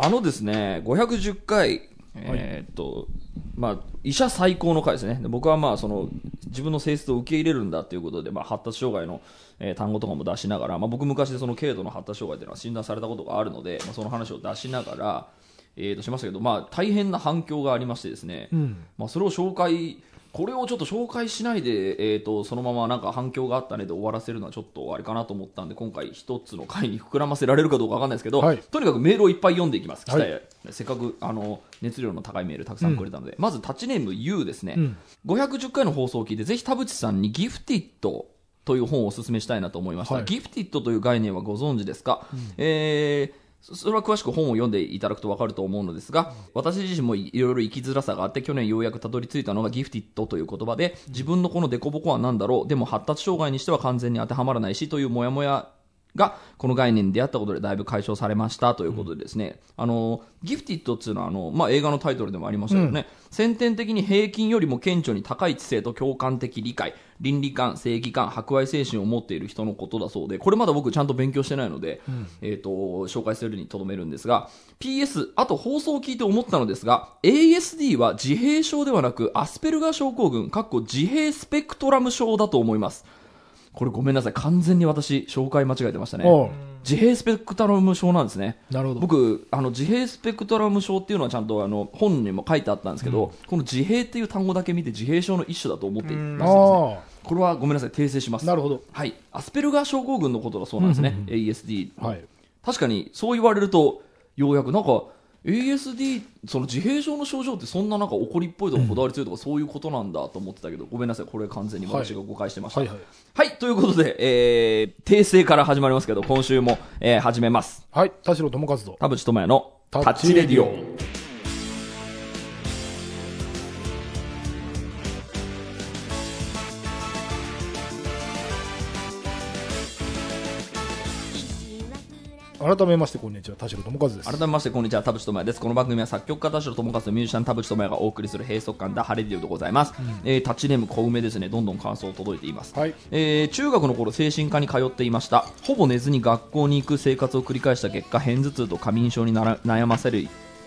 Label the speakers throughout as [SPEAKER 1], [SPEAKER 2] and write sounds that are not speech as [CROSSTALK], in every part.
[SPEAKER 1] あのですね、510回、えーっと、まあ、医者最高の回ですね。で僕はまあ、その、自分の性質を受け入れるんだということで、まあ、発達障害の、えー単語とかも出しながら、まあ、僕昔でその軽度の発達障害というのは診断されたことがあるので、まあ、その話を出しながら、えーとしましたけど、まあ、大変な反響がありましてですね、まあ、それを紹介、これをちょっと紹介しないで、えー、とそのままなんか反響があったねで終わらせるのはちょっとあれかなと思ったんで今回一つの回に膨らませられるかどうかわかんないですけど、
[SPEAKER 2] はい。
[SPEAKER 1] とにかくメールをいっぱい読んでいきます、
[SPEAKER 2] はい。
[SPEAKER 1] せっかくあの熱量の高いメールたくさんくれたので、まずタッチネーム U ですね、
[SPEAKER 2] ん。
[SPEAKER 1] 510回の放送を聞いてぜひ田淵さんにギフティッドという本をお勧めしたいなと思いました、
[SPEAKER 2] はい。
[SPEAKER 1] ギフティッドという概念はご存知ですか、えーそれは詳しく本を読んでいただくと分かると思うのですが、私自身もいろいろ生きづらさがあって、去年ようやくたどり着いたのがギフティッドという言葉で、自分のこのデコボコは何だろう、でも発達障害にしては完全に当てはまらないしというモヤモヤがこの概念に出会ったことでだいぶ解消されましたということでですね、あのギフティッドっていうのはあの、まあ、映画のタイトルでもありましたけどね、先天的に平均よりも顕著に高い知性と共感的理解。倫理観正義感博愛精神を持っている人のことだそうで。これまだ僕ちゃんと勉強してないので、えー、と紹介するにとどめるんですが PS あと放送を聞いて思ったのですが ASD は自閉症ではなくアスペルガー症候群かっこ自閉スペクトラム症だと思いますこれごめんなさい。完全に私紹介間違えてましたね。自閉スペクトラム症なんですね。
[SPEAKER 2] なるほど。
[SPEAKER 1] 僕あの自閉スペクトラム症っていうのはちゃんとあの本にも書いてあったんですけど、この自閉っていう単語だけ見て自閉症の一種だと思っていたですね
[SPEAKER 2] あ
[SPEAKER 1] これはごめんなさい。訂正します。
[SPEAKER 2] あなるほど。
[SPEAKER 1] はい。アスペルガー症候群のことだそうなんですね、ASD
[SPEAKER 2] はい。
[SPEAKER 1] 確かにそう言われるとようやくなんか ASD その自閉症の症状ってそんななんか怒りっぽいとかこだわり強いとかそういうことなんだと思ってたけど、ごめんなさい。これ完全に私が誤解してました。
[SPEAKER 2] はいはい。
[SPEAKER 1] はい、ということで、えー、訂正から始まりますけど今週も、えー始めます。
[SPEAKER 2] はい。田代智和と。
[SPEAKER 1] 田淵智也の
[SPEAKER 2] タ
[SPEAKER 1] タッチレディオ
[SPEAKER 2] 改めましてこんにちは田代智和です。
[SPEAKER 1] 改めましてこんにちは田淵智也です。この番組は作曲家田代智和とミュージシャン田淵智也がお送りする閉塞感ダハレディオでございます、えータッチネーム小梅ですね。どんどん感想届いています、
[SPEAKER 2] はい。
[SPEAKER 1] えー中学の頃精神科に通っていました。ほぼ寝ずに学校に行く生活を繰り返した結果片頭痛と過眠症になら悩ませる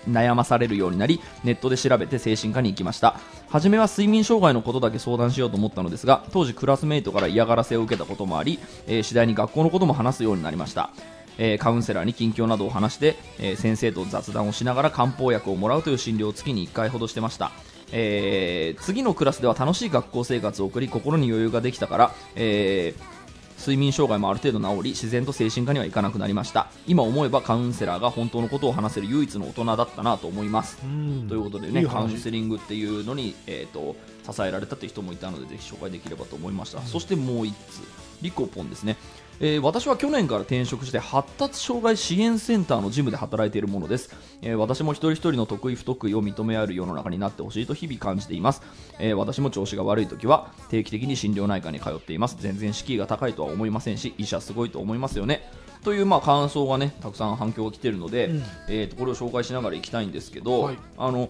[SPEAKER 1] 悩まされるようになりネットで調べて精神科に行きました。初めは睡眠障害のことだけ相談しようと思ったのですが当時クラスメイトから嫌がらせを受けたこともあり、えー次第に学校のことも話すようになりましたえーカウンセラーに近況などを話して、えー先生と雑談をしながら漢方薬をもらうという診療を月に1回ほどしてました、えー次のクラスでは楽しい学校生活を送り心に余裕ができたから、えー睡眠障害もある程度治り自然と精神科には行かなくなりました。今思えばカウンセラーが本当のことを話せる唯一の大人だったなと思います。
[SPEAKER 2] ん。
[SPEAKER 1] ということでねカウンセリングっていうのに、えー、と支えられたという人もいたのでぜひ紹介できればと思いました、そしてもう1つリコポンですねえー私は去年から転職して発達障害支援センターの事務で働いているものです、えー私も一人一人の得意不得意を認め合える世の中になってほしいと日々感じています、えー私も調子が悪い時は定期的に心療内科に通っています。全然敷居が高いとは思いませんし医者すごいと思いますよね。というまあ感想がねたくさん反響が来ているので、えーとこれを紹介しながらいきたいんですけど、
[SPEAKER 2] はい。
[SPEAKER 1] あの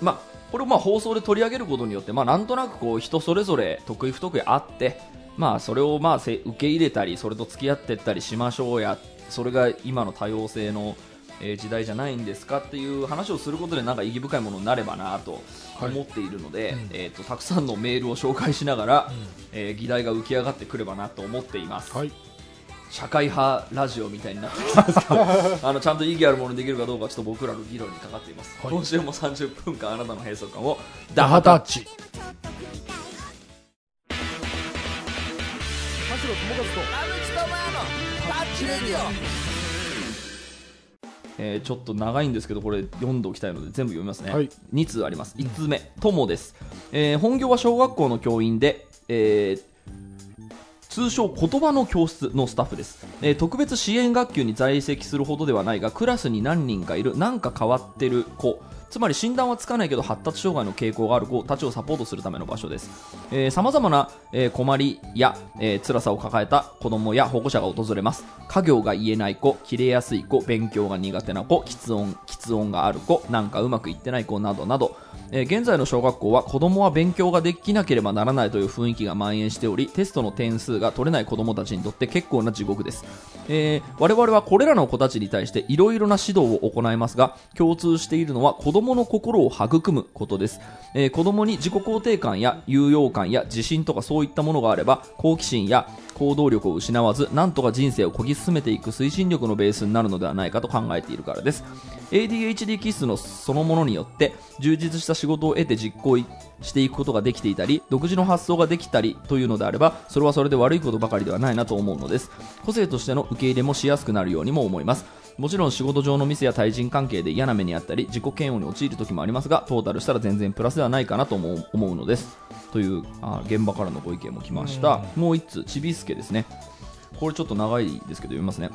[SPEAKER 1] まあ、これをまあ放送で取り上げることによって、まあ、なんとなくこう人それぞれ得意不得意あって、まあ、それをまあせ受け入れたりそれと付き合っていったりしましょうや。それが今の多様性の、えー時代じゃないんですかっていう話をすることでなんか意義深いものになればなと思っているので、えー、とたくさんのメールを紹介しながら、えー議題が浮き上がってくればなと思っています。
[SPEAKER 2] はい。
[SPEAKER 1] 社会派ラジオみたいになってきたんですけど [LAUGHS] あのちゃんと意義あるものにできるかどうかはちょっと僕らの議論にかかっています、
[SPEAKER 2] はい。
[SPEAKER 1] 今週も30分間あなたの閉塞感を
[SPEAKER 2] ダハタッチ田代智和
[SPEAKER 1] えーちょっと長いんですけどこれ読んでおきたいので全部読みますね、
[SPEAKER 2] はい。
[SPEAKER 1] 2通あります。1通目友です、えー本業は小学校の教員で、えー通称言葉の教室のスタッフです、えー特別支援学級に在籍するほどではないがクラスに何人かいるなんか変わってる子つまり診断はつかないけど発達障害の傾向がある子たちをサポートするための場所です。さまざまな、えー困りや、えー辛さを抱えた子供や保護者が訪れます。家業が言えない子切れやすい子勉強が苦手な子喫音喫音がある子なんかうまくいってない子などなど、え現在の小学校は子供は勉強ができなければならないという雰囲気が蔓延しておりテストの点数が取れない子供たちにとって結構な地獄です、えー我々はこれらの子たちに対していろいろな指導を行いますが共通しているのは子供供の心を育むことです、えー子供に自己肯定感や有用感や自信とかそういったものがあれば好奇心や行動力を失わずなんとか人生をこぎ進めていく推進力のベースになるのではないかと考えているからです。ADHD 気質のそのものによって充実した仕事を得て実行していくことができていたり独自の発想ができたりというのであればそれはそれで悪いことばかりではないなと思うのです。個性としての受け入れもしやすくなるようにも思います。もちろん仕事上のミスや対人関係で嫌な目にあったり自己嫌悪に陥る時もありますがトータルしたら全然プラスではないかなと思う思うのです。というあ現場からのご意見も来ました。もう一つちびすけですね。これちょっと長いですけど読みますね。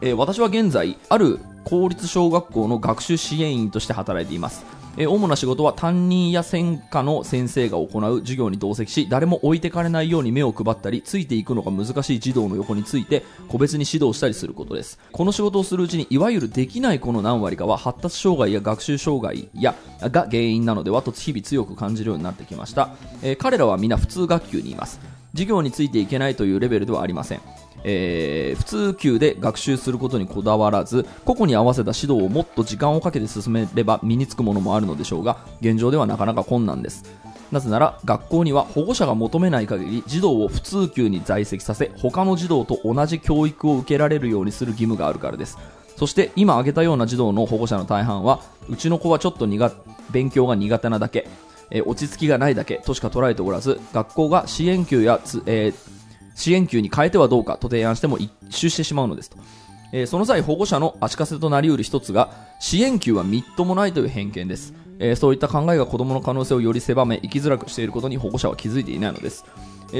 [SPEAKER 1] えー私は現在ある公立小学校の学習支援員として働いていますえー主な仕事は担任や専科の先生が行う授業に同席し誰も置いてかれないように目を配ったりついていくのが難しい児童の横について個別に指導したりすることです。この仕事をするうちにいわゆるできない子の何割かは発達障害や学習障害やが原因なのではと日々強く感じるようになってきました、えー彼らは皆普通学級にいます。授業についていけないというレベルではありません。えー普通級で学習することにこだわらず個々に合わせた指導をもっと時間をかけて進めれば身につくものもあるのでしょうが現状ではなかなか困難です。なぜなら学校には保護者が求めない限り児童を普通級に在籍させ他の児童と同じ教育を受けられるようにする義務があるからです。そして今挙げたような児童の保護者の大半はうちの子はちょっと苦勉強が苦手なだけ、えー落ち着きがないだけとしか捉えておらず学校が支援級やつ、えー支援級に変えてはどうかと提案しても一周してしまうのですと、えーその際保護者の足かせとなりうる一つが支援級はみっともないという偏見です、えーそういった考えが子供の可能性をより狭め生きづらくしていることに保護者は気づいていないのです。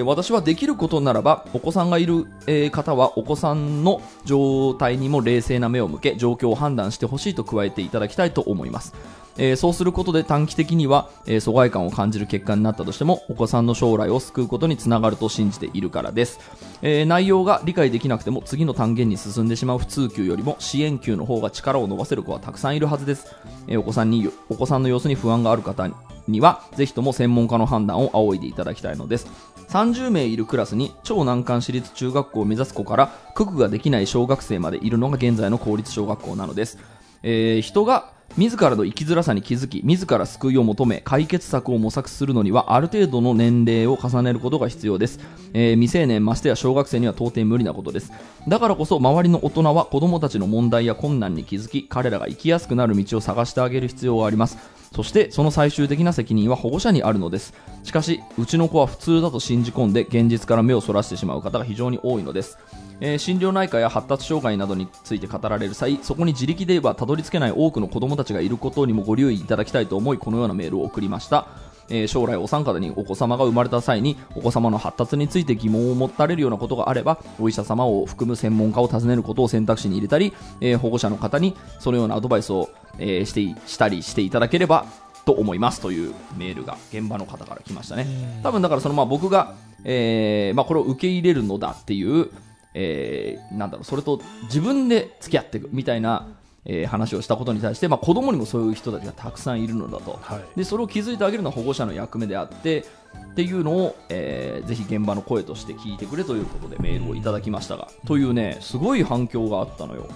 [SPEAKER 1] 私はできることならばお子さんがいる、方はお子さんの状態にも冷静な目を向け状況を判断してほしいと加えていただきたいと思います、えーそうすることで短期的には、えー疎外感を感じる結果になったとしてもお子さんの将来を救うことにつながると信じているからです、えー内容が理解できなくても次の単元に進んでしまう普通級よりも支援級の方が力を伸ばせる子はたくさんいるはずです、えーお子さんにお子さんの様子に不安がある方にはぜひとも専門家の判断を仰いでいただきたいのです。30名いるクラスに超難関私立中学校を目指す子から九九ができない小学生までいるのが現在の公立小学校なのです、えー人が自らの生きづらさに気づき自ら救いを求め解決策を模索するのにはある程度の年齢を重ねることが必要です、えー未成年ましてや小学生には到底無理なことです。だからこそ周りの大人は子供たちの問題や困難に気づき彼らが生きやすくなる道を探してあげる必要があります。そしてその最終的な責任は保護者にあるのです。しかしうちの子は普通だと信じ込んで現実から目をそらしてしまう方が非常に多いのです。えー心療内科や発達障害などについて語られる際そこに自力ではたどり着けない多くの子供たちがいることにもご留意いただきたいと思いこのようなメールを送りました。えー将来お三方にお子様が生まれた際にお子様の発達について疑問を持たれるようなことがあればお医者様を含む専門家を訪ねることを選択肢に入れたり、えー保護者の方にそのようなアドバイスを、えーしていしたりしていただければと思います。というメールが現場の方から来ましたね。多分だからそのまあ僕が、えーまあ、これを受け入れるのだっていう、えーなんだろうそれと自分で付き合っていくみたいな、えー話をしたことに対して、まあ、子供にもそういう人たちがたくさんいるのだと、
[SPEAKER 2] はい。
[SPEAKER 1] でそれを気づいてあげるのは保護者の役目であってっていうのを、えーぜひ現場の声として聞いてくれということでメールをいただきましたが、というねすごい反響があったのよ。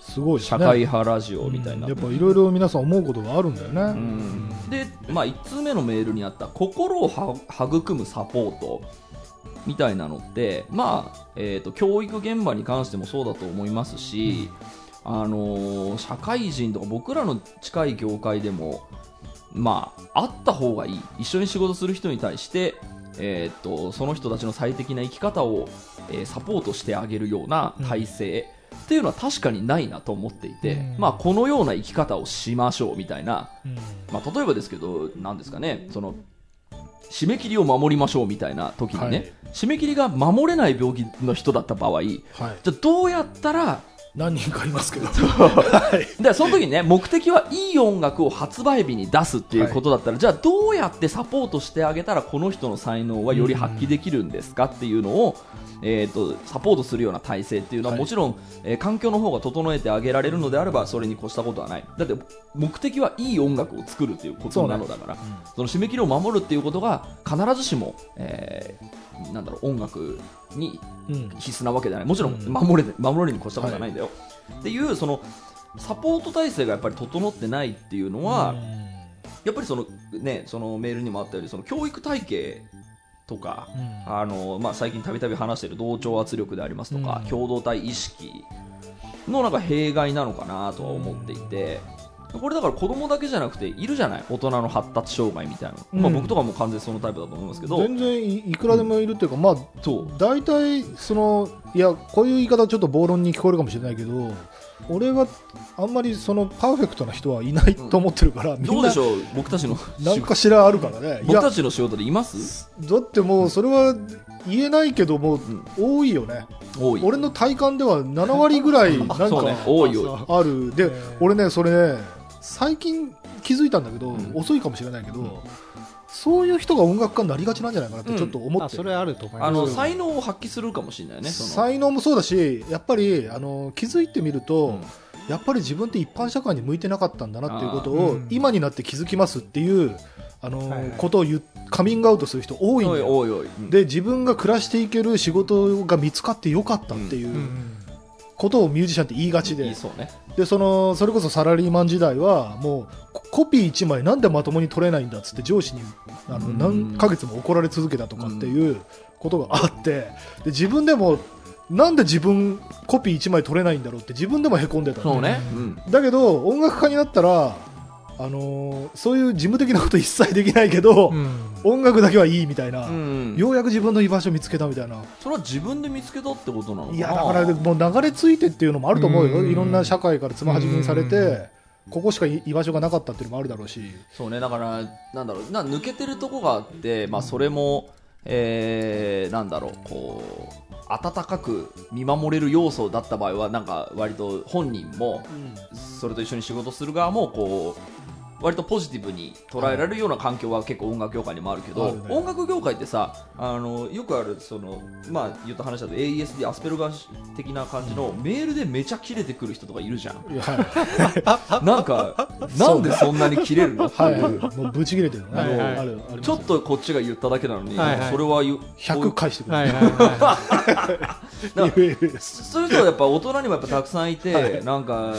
[SPEAKER 2] すごいね。
[SPEAKER 1] 社会派ラジオみたいな、
[SPEAKER 2] やっぱいろいろ皆さん思うことがあるんだよね、
[SPEAKER 1] うん。で、まあ、1通目のメールにあった心をは育むサポートみたいなのって、まあえー、と教育現場に関してもそうだと思いますし、あのー社会人とか僕らの近い業界でも、まあ、あった方がいい。一緒に仕事する人に対して、えー、とその人たちの最適な生き方を、えーサポートしてあげるような体制、っていうのは確かにないなと思っていて、
[SPEAKER 2] うん。
[SPEAKER 1] まあ、このような生き方をしましょうみたいな、
[SPEAKER 2] うん。
[SPEAKER 1] まあ、例えばですけど、なんですかね、その締め切りを守りましょうみたいな時にね、
[SPEAKER 2] はい。
[SPEAKER 1] 締め切りが守れない病気の人だった場合、じ
[SPEAKER 2] はい。
[SPEAKER 1] ゃあどうやったら
[SPEAKER 2] 何人かいますけど。はい。
[SPEAKER 1] で、その時にね、目的はいい音楽を発売日に出すっていうことだったら、じゃあどうやってサポートしてあげたらこの人の才能はより発揮できるんですかっていうのを、えー、とサポートするような体制っていうのは、
[SPEAKER 2] はい。
[SPEAKER 1] もちろん、えー環境の方が整えてあげられるのであればそれに越したことはない。だって目的はいい音楽を作るっていうことなのだからそ,、の締め切りを守るっていうことが必ずしも、えーなんだろう音楽に
[SPEAKER 2] うん。
[SPEAKER 1] 必須なわけじゃない。もちろん
[SPEAKER 2] うん。
[SPEAKER 1] 守れ,、守れに越したことはないんだよ、っていうそのサポート体制がやっぱり整ってないっていうのは、やっぱりその、ね、そのメールにもあったようにその教育体系とか、
[SPEAKER 2] うん。
[SPEAKER 1] あのまあ、最近たびたび話している同調圧力でありますとか、
[SPEAKER 2] うん。
[SPEAKER 1] 共同体意識のなんか弊害なのかなとは思っていて。これだから子供だけじゃなくているじゃない？大人の発達障害みたいな、まあ、
[SPEAKER 2] うん。
[SPEAKER 1] 僕とかも完全にそのタイプだと思いますけど、
[SPEAKER 2] 全然いいくらでもいるっていうか、まあ、
[SPEAKER 1] そう。
[SPEAKER 2] 大体、その、いや、こういう言い方ちょっと暴論に聞こえるかもしれないけど、俺はあんまりそのパーフェクトな人はいないと思ってるから、みな
[SPEAKER 1] どうんでしょう？僕たちの
[SPEAKER 2] 何かしらあるからね。い
[SPEAKER 1] 僕
[SPEAKER 2] や、
[SPEAKER 1] たちの仕事でいます？
[SPEAKER 2] だってもうそれは言えないけども、多いよね。
[SPEAKER 1] 多い。
[SPEAKER 2] 俺の体感では7割ぐらいなんか
[SPEAKER 1] ね。多いよ
[SPEAKER 2] ある。で俺ね、それね、最近気づいたんだけど、
[SPEAKER 1] ん。
[SPEAKER 2] 遅いかもしれないけど、そういう人が音楽家になりがちなんじゃないかなってちょっと思って。る。
[SPEAKER 3] あそれあると思います。
[SPEAKER 1] あの才能を発揮するかもしれないね
[SPEAKER 2] 才能もそうだし、やっぱりあの気づいてみると、
[SPEAKER 1] うん。
[SPEAKER 2] やっぱり自分って一般社会に向いてなかったんだなっていうことを、
[SPEAKER 3] うん。
[SPEAKER 2] 今になって気づきますっていう、あの
[SPEAKER 3] はいはい。
[SPEAKER 2] ことを言うカミングアウトする人多いん
[SPEAKER 1] おい
[SPEAKER 2] だよ。
[SPEAKER 1] おいおい、うん。
[SPEAKER 2] で自分が暮らしていける仕事が見つかってよかったっていううんことをミュージシャンって言いがちで,、
[SPEAKER 1] ね。
[SPEAKER 2] でそのそれこそサラリーマン時代はもうココピー1枚なんでまともに取れないんだっつって上司にあの
[SPEAKER 1] うん。
[SPEAKER 2] 何ヶ月も怒られ続けたとかっていうことがあって。で自分でもなんで自分コピー1枚取れないんだろうって自分でもへこんでたの
[SPEAKER 1] そうね、うん。
[SPEAKER 2] だけど音楽家になったら、あのーそういう事務的なこと一切できないけど、
[SPEAKER 3] うん。
[SPEAKER 2] 音楽だけはいいみたいな、
[SPEAKER 1] うん。
[SPEAKER 2] ようやく自分の居場所見つけたみたいな。
[SPEAKER 1] それは自分で見つけたってことなのかな？い
[SPEAKER 2] やだからもう流れ着いてっていうのもあると思うよ、
[SPEAKER 3] うん。
[SPEAKER 2] いろんな社会からつまはじきにされ
[SPEAKER 3] うん。
[SPEAKER 2] て、ここしか居場所がなかったっていうのもあるだろうし、
[SPEAKER 1] そうねだからなんだろう。な抜けてるとこがあって、まあ、それも、えー、なんだろうこう温かく見守れる要素だった場合はなんか割と本人もそれと一緒に仕事する側もこう割とポジティブに捉えられるような環境は結構音楽業界にもあるけど、
[SPEAKER 2] ね。
[SPEAKER 1] 音楽業界ってさあのよくあるその、まあ、言った話だと AESD アスペルガー的な感じのメールでめちゃ切れてくる人とかいるじゃん。
[SPEAKER 2] はい [LAUGHS]
[SPEAKER 1] なんかなんでそんなに切れるの？って
[SPEAKER 2] はいいう
[SPEAKER 1] はい。
[SPEAKER 2] もうブチ切れてるね、
[SPEAKER 1] ちょっとこっちが言っただけなのに、
[SPEAKER 3] はいはい。
[SPEAKER 1] それは言う
[SPEAKER 2] 100返してくる、
[SPEAKER 3] はいはい [LAUGHS]
[SPEAKER 1] そういう人はやっぱ大人にもやっぱたくさんいて、なんか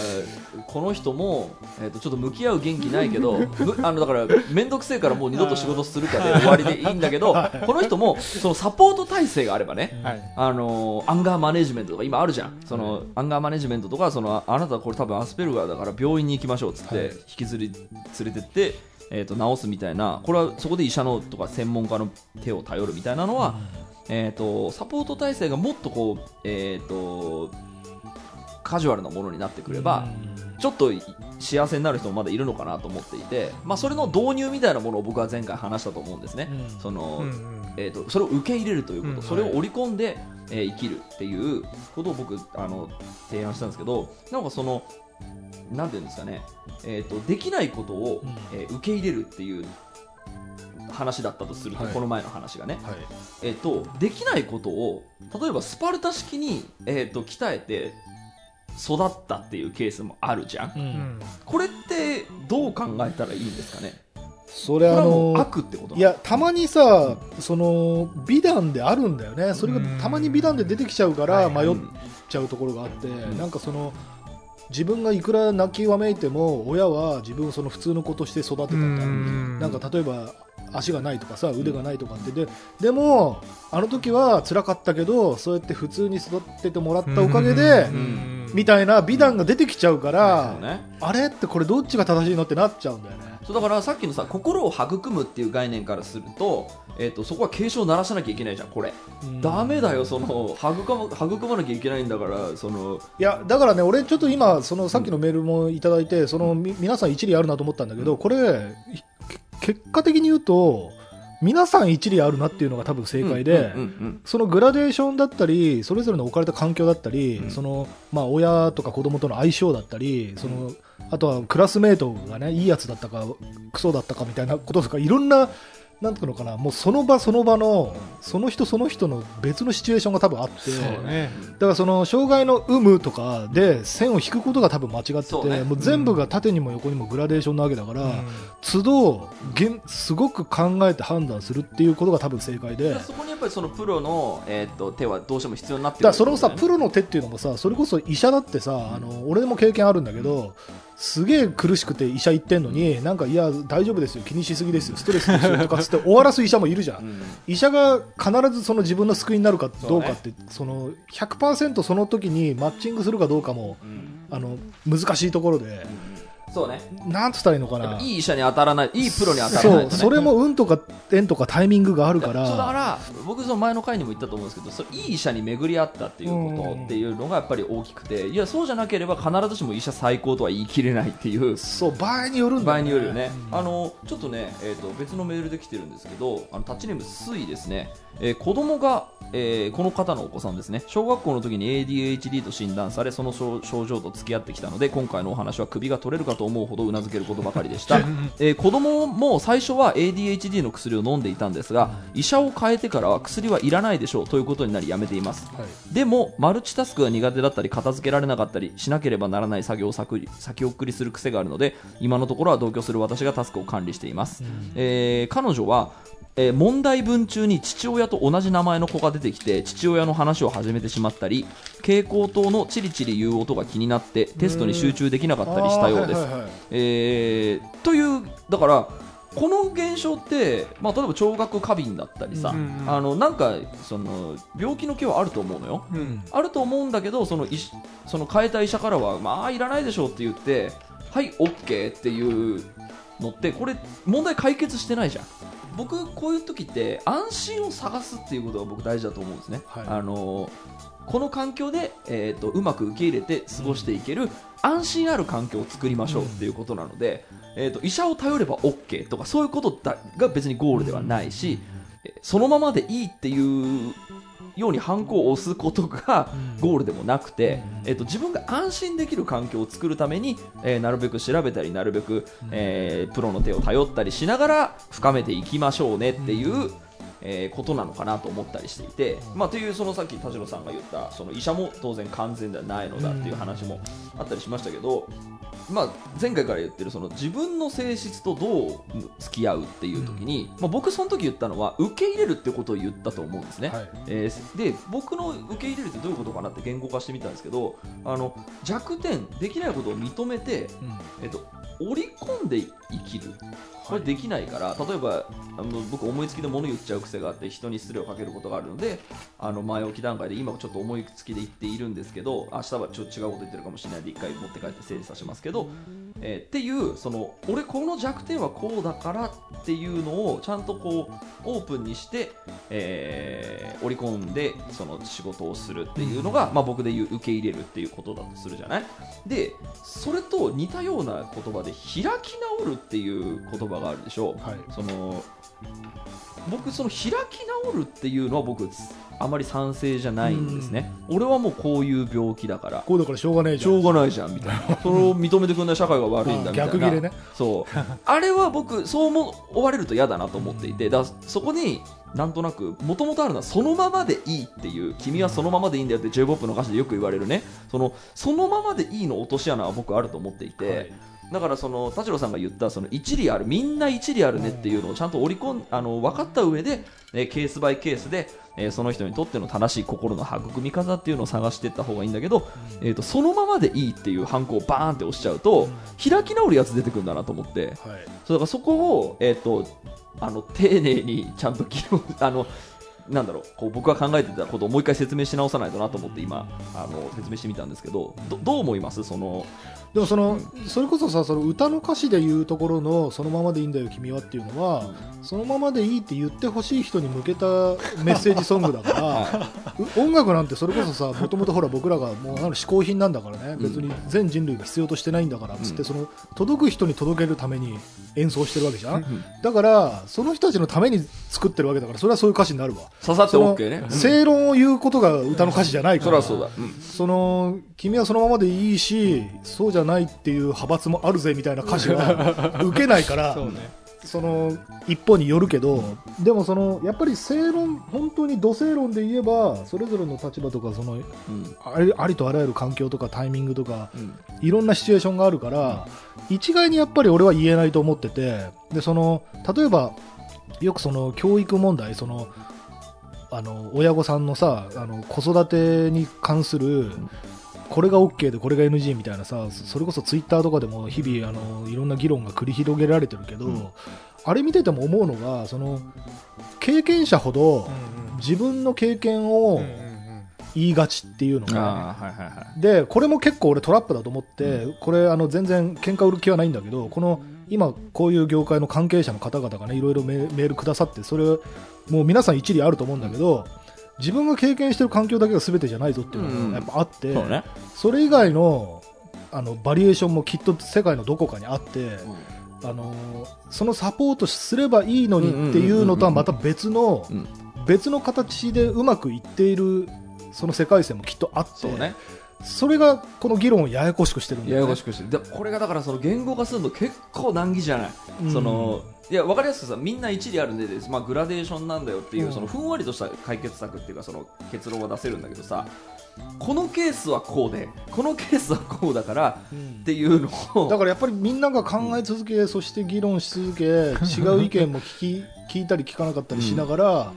[SPEAKER 1] この人も、えー、とちょっと向き合う元気ないけどむあのだから面倒くせえからもう二度と仕事するかで終わりでいいんだけどこの人もそのサポート体制があればね、
[SPEAKER 3] いはい。
[SPEAKER 1] あのアンガーマネジメントとか今あるじゃん、そのアンガーマネジメントとかそのあなたこれ多分アスペルガーだから病院に行きましょうっつって、
[SPEAKER 2] はい。
[SPEAKER 1] 引きずり連れてって、えー、と治すみたいなこれはそこで医者のとか専門家の手を頼るみたいなのは、えー、とサポート体制がもっとこう、えー、とカジュアルなものになってくれば、ちょっと幸せになる人もまだいるのかなと思っていて、まあ、それの導入みたいなものを僕は前回話したと思うんですね。
[SPEAKER 2] うん。
[SPEAKER 1] その
[SPEAKER 3] うんうん。
[SPEAKER 1] えー、とそれを受け入れるということ、
[SPEAKER 3] うん。
[SPEAKER 1] それを織り込んで、えー生きるっていうことを僕あの提案したんですけどなんかそのなんていうんですかね、えー、とできないことを、
[SPEAKER 2] うん。
[SPEAKER 1] えー受け入れるっていう話だったとすると、
[SPEAKER 2] はい。
[SPEAKER 1] この前の話がね、
[SPEAKER 2] はい。
[SPEAKER 1] えー、とできないことを例えばスパルタ式に、えー、と鍛えて育ったっていうケースもあるじゃん、
[SPEAKER 2] う
[SPEAKER 3] うん。ん
[SPEAKER 1] これってどう考えたらいいんですかね？
[SPEAKER 2] それあ
[SPEAKER 1] これはもう
[SPEAKER 2] の
[SPEAKER 1] 悪ってこと
[SPEAKER 2] いやたまにさその美談であるんだよね。それが
[SPEAKER 3] うん。
[SPEAKER 2] たまに美談で出てきちゃうから
[SPEAKER 3] はい
[SPEAKER 2] 迷っちゃうところがあって、
[SPEAKER 1] ん。
[SPEAKER 2] なんかその自分がいくら泣きわめいても親は自分をその普通の子として育てたんだ
[SPEAKER 3] うん。
[SPEAKER 2] なんか例えば足がないとかさ腕がないとかって。ででもあの時は辛かったけどそうやって普通に育ててもらったおかげで
[SPEAKER 3] うん
[SPEAKER 2] みたいな美談が出てきちゃうから、
[SPEAKER 1] そうね
[SPEAKER 2] あれってこれどっちが正しいのってなっちゃうんだよね。
[SPEAKER 1] そうだからさっきのさ心を育むっていう概念からすると,、えー、とそこは警鐘を鳴らさなきゃいけないじゃんこれ、
[SPEAKER 2] うん。
[SPEAKER 1] ダメだよその育ま育まなきゃいけないんだからその。
[SPEAKER 2] いやだからね、俺、ちょっと今、そのさっきのメールもいただいて、そのみ皆さん、一理あるなと思ったんだけど、これ、け結果的に言うと、皆さん一理あるなっていうのが多分正解で、そのグラデーションだったり、それぞれの置かれた環境だったり、
[SPEAKER 1] うん。
[SPEAKER 2] そのまあ、親とか子供との相性だったり、そのあとはクラスメートがね、いいやつだったか、クソだったかみたいなこととか、いろんな、なんていうのかな、もうその場その場の、その人その人の別のシチュエーションが多分あって、
[SPEAKER 3] ね。
[SPEAKER 2] だからその障害の有無とかで線を引くことが多分間違ってて、
[SPEAKER 1] そうね
[SPEAKER 2] もう全部が縦にも横にもグラデーションなわけだから、
[SPEAKER 3] うん
[SPEAKER 2] 都度げんすごく考えて判断するっていうことが多分正解で。
[SPEAKER 1] でそこにやっぱりそのプロの、えー、と手はどうしても必要になってくる
[SPEAKER 2] だからそのさ、プロの手っていうのもさ、それこそ医者だってさ、あの俺も経験あるんだけど、すげえ苦しくて医者行ってんのに、なんかいや、大丈夫ですよ、気にしすぎですよ、ストレスですよとかつって終わらす医者もいるじゃん。
[SPEAKER 1] うん
[SPEAKER 2] 医者が必ずその自分の救いになるかどうかって、その100%その時にマッチングするかどうかも、
[SPEAKER 1] うん。
[SPEAKER 2] あの難しいところで、
[SPEAKER 1] そうね。
[SPEAKER 2] なんつったらいいのかな？
[SPEAKER 1] いい医者に当たらないいいプロに当たら
[SPEAKER 2] そう、
[SPEAKER 1] ないと、ね、
[SPEAKER 2] それも運とか縁とかタイミングがあるから、
[SPEAKER 1] そうだから僕その前の回にも言ったと思うんですけどそれいい医者に巡り合ったっていうこと
[SPEAKER 2] うん
[SPEAKER 1] っていうのがやっぱり大きくていやそうじゃなければ必ずしも医者最高とは言い切れないっていう。
[SPEAKER 2] そう場合によるんだ
[SPEAKER 1] 場合によるよね、あのちょっとね、えー、と別のメールで来てるんですけどあのタッチネームスイですね、えー子供が、えーこの方のお子さんですね。小学校の時に ADHD と診断されその症症状と付き合ってきたので今回のお話は首が取れるかと思うほどうなずけることばかりでした、[LAUGHS] えー子供も最初は ADHD の薬を飲んでいたんですが医者を変えてからは薬はいらないでしょうということになりやめています。
[SPEAKER 2] はい。
[SPEAKER 1] でもマルチタスクが苦手だったり片付けられなかったりしなければならない作業を先先送りする癖があるので今のところは同居する私がタスクを管理しています、えー彼女はえー問題文中に父親と同じ名前の子が出てきて父親の話を始めてしまったり蛍光灯のチリチリ言う音が気になってテストに集中できなかったりしたようです。
[SPEAKER 2] あーはいはいはい
[SPEAKER 1] えーというだからこの現象って、まあ、例えば聴覚過敏だったりさ、
[SPEAKER 3] うんうん
[SPEAKER 1] あのなんかその病気の気はあると思うのよ、
[SPEAKER 3] うん。
[SPEAKER 1] あると思うんだけどその医師その変えた医者からはまあいらないでしょうって言ってはい OK っていうのってこれ問題解決してないじゃん僕こういう時って安心を探すっていうことが僕大事だと思うんですね、
[SPEAKER 2] はい。
[SPEAKER 1] あのこの環境で、えー、とうまく受け入れて過ごしていける安心ある環境を作りましょうっていうことなので、えー、と医者を頼れば OK とかそういうことだが別にゴールではないし、えそのままでいいっていうようにハンコを押すことがゴールでもなくて、えっと、自分が安心できる環境を作るために、えーなるべく調べたりなるべく、えープロの手を頼ったりしながら深めていきましょうねっていう、えーことなのかなと思ったりしていて、まあ、というそのさっき田代さんが言ったその医者も当然完全ではないのだっていう話もあったりしましたけど、まあ、前回から言ってるその自分の性質とどう付き合うっていう時に、まあ、僕その時言ったのは受け入れるってことを言ったと思うんですね。
[SPEAKER 2] はい。
[SPEAKER 1] えーで僕の受け入れるってどういうことかなって言語化してみたんですけどあの弱点できないことを認めて、えっと、織り込んで生きるこれできないから、例えばあの僕思いつきで物言っちゃう癖があって人に失礼をかけることがあるのであの前置き段階で今ちょっと思いつきで言っているんですけど明日はちょっと違うこと言ってるかもしれないんで一回持って帰って整理させますけど、えーっていうその俺この弱点はこうだからっていうのをちゃんとこうオープンにして、えー織り込んでその仕事をするっていうのが、まあ、僕で言う受け入れるっていうことだとするじゃない？でそれと似たような言葉で開き直るっていう言葉があるでしょう、
[SPEAKER 2] はい。
[SPEAKER 1] その僕その開き直るっていうのは僕あまり賛成じゃないんですね。俺はもうこういう病気だから。
[SPEAKER 2] こうだからしょうがねえじゃん。
[SPEAKER 1] しょうがないじゃんみたいな。[LAUGHS] それを認めてくれない社会が悪いんだみたいな。
[SPEAKER 2] 逆切れね。
[SPEAKER 1] そう。あれは僕そう思われると嫌だなと思っていてだそこになんとなくもともとあるのはそのままでいいっていう君はそのままでいいんだよって j p o p の歌詞でよく言われるね。そのそのままでいいの落とし穴は僕あると思っていて、
[SPEAKER 2] はい
[SPEAKER 1] だからその田代さんが言ったその一理あるみんな一理あるねっていうのをちゃんと織り込んあの分かった上で、えーケースバイケースで、えーその人にとっての正しい心の育み方っていうのを探していった方がいいんだけど、えー、とそのままでいいっていうハンコをバーンって押しちゃうと、開き直るやつ出てくるんだなと思って
[SPEAKER 2] はい。
[SPEAKER 1] そうだからそこを、えー、とあの丁寧にちゃんと議論 [LAUGHS] あのなんだろうこう僕が考えてたことをもう一回説明し直さないとなと思って今あの説明してみたんですけどどどう思います？その
[SPEAKER 2] でもその、それこそさその歌の歌詞で言うところのそのままでいいんだよ君はっていうのは、そのままでいいって言ってほしい人に向けた [LAUGHS] メッセージソングだから、う音楽なんてそれこそさもともとほら僕らがもうあの嗜好品なんだからね、別に全人類が必要としてないんだからっつって、その届く人に届けるために演奏してるわけじゃん、だからその人たちのために作ってるわけだからそれはそういう歌詞になるわ。
[SPEAKER 1] 刺さって OK ね、うん。
[SPEAKER 2] 正論を言うことが歌の歌詞じゃないから、
[SPEAKER 1] そりゃそうだ、うん。
[SPEAKER 2] その君はそのままでいいしそうじゃないっていう派閥もあるぜみたいな歌詞が [LAUGHS] 受けないから
[SPEAKER 3] そうね。
[SPEAKER 2] その一方によるけどでもそのやっぱり正論本当に土正論で言えばそれぞれの立場とかその
[SPEAKER 1] うん。
[SPEAKER 2] ありありとあらゆる環境とかタイミングとか
[SPEAKER 1] うん。
[SPEAKER 2] いろんなシチュエーションがあるから一概にやっぱり俺は言えないと思っててでその例えばよくその教育問題そのあの親御さんのさあの子育てに関するこれが OK でこれが NG みたいなさそそれこそツイッターとかでも日々あのいろんな議論が繰り広げられてるけど、
[SPEAKER 1] うん。
[SPEAKER 2] あれ見てても思うのがその経験者ほど自分の経験を言いがちっていうのが、
[SPEAKER 1] ああはいはいはい。
[SPEAKER 2] でこれも結構俺トラップだと思って、これあの全然喧嘩売る気はないんだけどこの今こういう業界の関係者の方々がねいろいろメメールくださってそれもう皆さん一理あると思うんだけど自分が経験してる環境だけが全てじゃないぞっていうのがやっぱあって、
[SPEAKER 1] そうね、
[SPEAKER 2] それ以外のあのバリエーションもきっと世界のどこかにあって、あのそのサポートすればいいのにっていうのとはまた別の
[SPEAKER 1] うん。
[SPEAKER 2] 別の形でうまくいっているその世界線もきっとあって
[SPEAKER 1] そうね
[SPEAKER 2] それがこの議論をややこしくしてるんだよね。
[SPEAKER 1] ややこしくしてでこれがだからその言語化するの結構難儀じゃない、
[SPEAKER 2] うん。
[SPEAKER 1] そのいや分かりやすくさみんな一理あるんでです、まあ、グラデーションなんだよっていう、
[SPEAKER 2] うん。
[SPEAKER 1] そのふんわりとした解決策っていうかその結論は出せるんだけどさこのケースはこうでこのケースはこうだから
[SPEAKER 2] うん。
[SPEAKER 1] っていうのを
[SPEAKER 2] だからやっぱりみんなが考え続け、そして議論し続け違う意見も聞き聞いたり聞かなかったりしながら、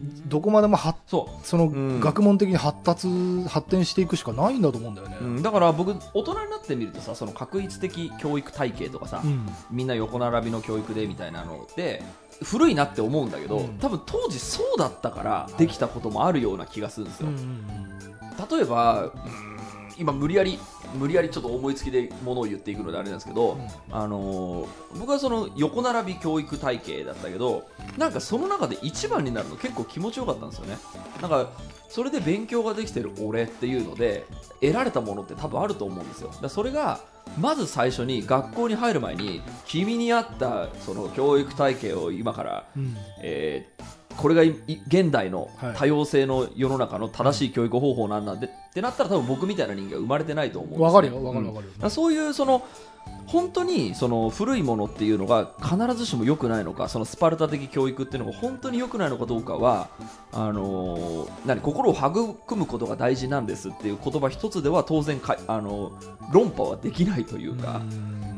[SPEAKER 2] どこまでもは
[SPEAKER 1] そう。
[SPEAKER 2] その
[SPEAKER 1] うん。
[SPEAKER 2] 学問的に発達発展していくしかないんだと思うんだよね。
[SPEAKER 1] うん、だから僕大人になってみるとさその確一的教育体系とかさ、
[SPEAKER 2] うん。
[SPEAKER 1] みんな横並びの教育でみたいなので古いなって思うんだけど、
[SPEAKER 2] うん。
[SPEAKER 1] 多分当時そうだったからできたこともあるような気がするんですよ、例えばうん今無理やり無理やりちょっと思いつきでものを言っていくのであれなんですけど、
[SPEAKER 2] うん。
[SPEAKER 1] あのー僕はその横並び教育体系だったけどなんかその中で一番になるの結構気持ちよかったんですよね。なんかそれで勉強ができてる俺っていうので得られたものって多分あると思うんですよ。だそれがまず最初に学校に入る前に君に合ったその教育体系を今から
[SPEAKER 2] うん。
[SPEAKER 1] えーこれがいい現代の
[SPEAKER 2] はい。
[SPEAKER 1] 多様性の世の中の正しい教育方法なんだってってなったら多分僕みたいな人間は生まれてないと思うんです
[SPEAKER 2] わかるよわかるわかる。
[SPEAKER 1] うん。そういうその本当にその古いものっていうのが必ずしも良くないのかそのスパルタ的教育っていうのが本当に良くないのかどうかはあのー何心を育むことが大事なんですっていう言葉一つでは当然か、あの論破はできないというか、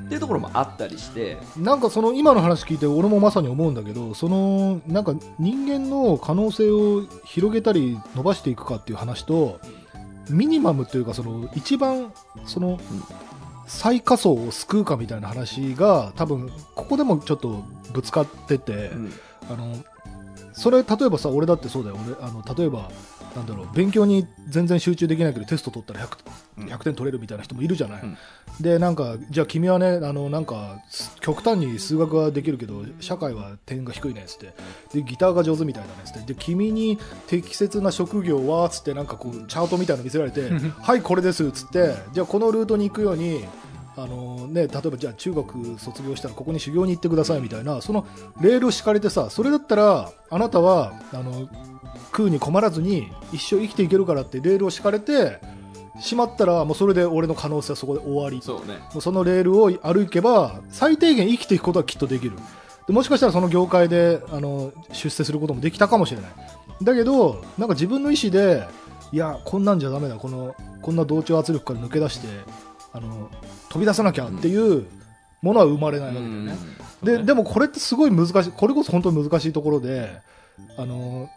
[SPEAKER 1] っていうところもあったりして、
[SPEAKER 2] なんかその今の話聞いて俺もまさに思うんだけどそのなんか人間の可能性を広げたり伸ばしていくかっていう話とミニマムというかその一番その最下層を救うかみたいな話が多分ここでもちょっとぶつかってて、
[SPEAKER 1] うん。
[SPEAKER 2] あのそれ例えばさ俺だってそうだよ。俺あの例えばなんだろう勉強に全然集中できないけどテスト取ったら 100,
[SPEAKER 1] うん。
[SPEAKER 2] 100点取れるみたいな人もいるじゃない、
[SPEAKER 1] うん。
[SPEAKER 2] でなんかじゃあ君はねあのなんかす極端に数学はできるけど社会は点が低いねっつって。でギターが上手みたいだねっつって。で君に適切な職業はっつってなんかこうチャートみたいなの見せられて [LAUGHS] はいこれですっつって。じゃあこのルートに行くようにあのね、例えばじゃあ中学卒業したらここに修行に行ってくださいみたいなそのレールを敷かれてさそれだったらあなたはあの食うに困らずに一生生きていけるからってレールを敷かれてしまったらもうそれで俺の可能性はそこで終わり。
[SPEAKER 1] そうね。
[SPEAKER 2] もうそのレールを歩けば最低限生きていくことはきっとできる。でもしかしたらその業界であの出世することもできたかもしれない。だけどなんか自分の意思でいやこんなんじゃダメだ。このこんな同調圧力から抜け出してあの飛び出さなきゃっていうものは生まれないわけだよね、ででもこれってすごい難しいこれこそ本当に難しいところであの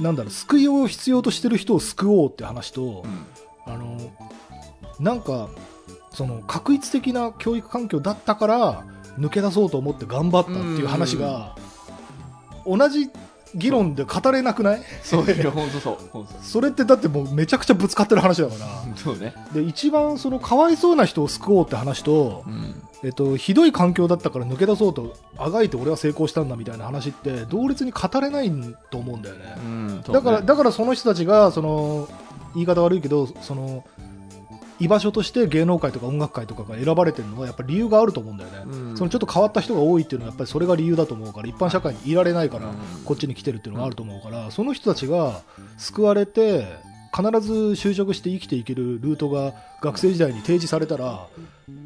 [SPEAKER 2] なんだろう救いを必要としてる人を救おうって話と、あのなんかその確一的な教育環境だったから抜け出そうと思って頑張ったっていう話が同じ議論で語れなくない
[SPEAKER 1] そういや本当そう。本当
[SPEAKER 2] それってだってもうめちゃくちゃぶつかってる話だから。
[SPEAKER 1] そうね。
[SPEAKER 2] で一番そのかわいそうな人を救おうって話と、
[SPEAKER 1] うん。
[SPEAKER 2] えっと、ひどい環境だったから抜け出そうとあがいて俺は成功したんだみたいな話って同列に語れないと思うんだよね、
[SPEAKER 1] うんそうね。
[SPEAKER 2] だからだからその人たちがその言い方悪いけどその居場所として芸能界とか音楽界とかが選ばれてるのはやっぱり理由があると思うんだよね、
[SPEAKER 1] うん。
[SPEAKER 2] そのちょっと変わった人が多いっていうのはやっぱりそれが理由だと思うから一般社会にいられないから
[SPEAKER 1] うん
[SPEAKER 2] こっちに来てるっていうのがあると思うからその人たちが救われて必ず就職して生きていけるルートが学生時代に提示されたら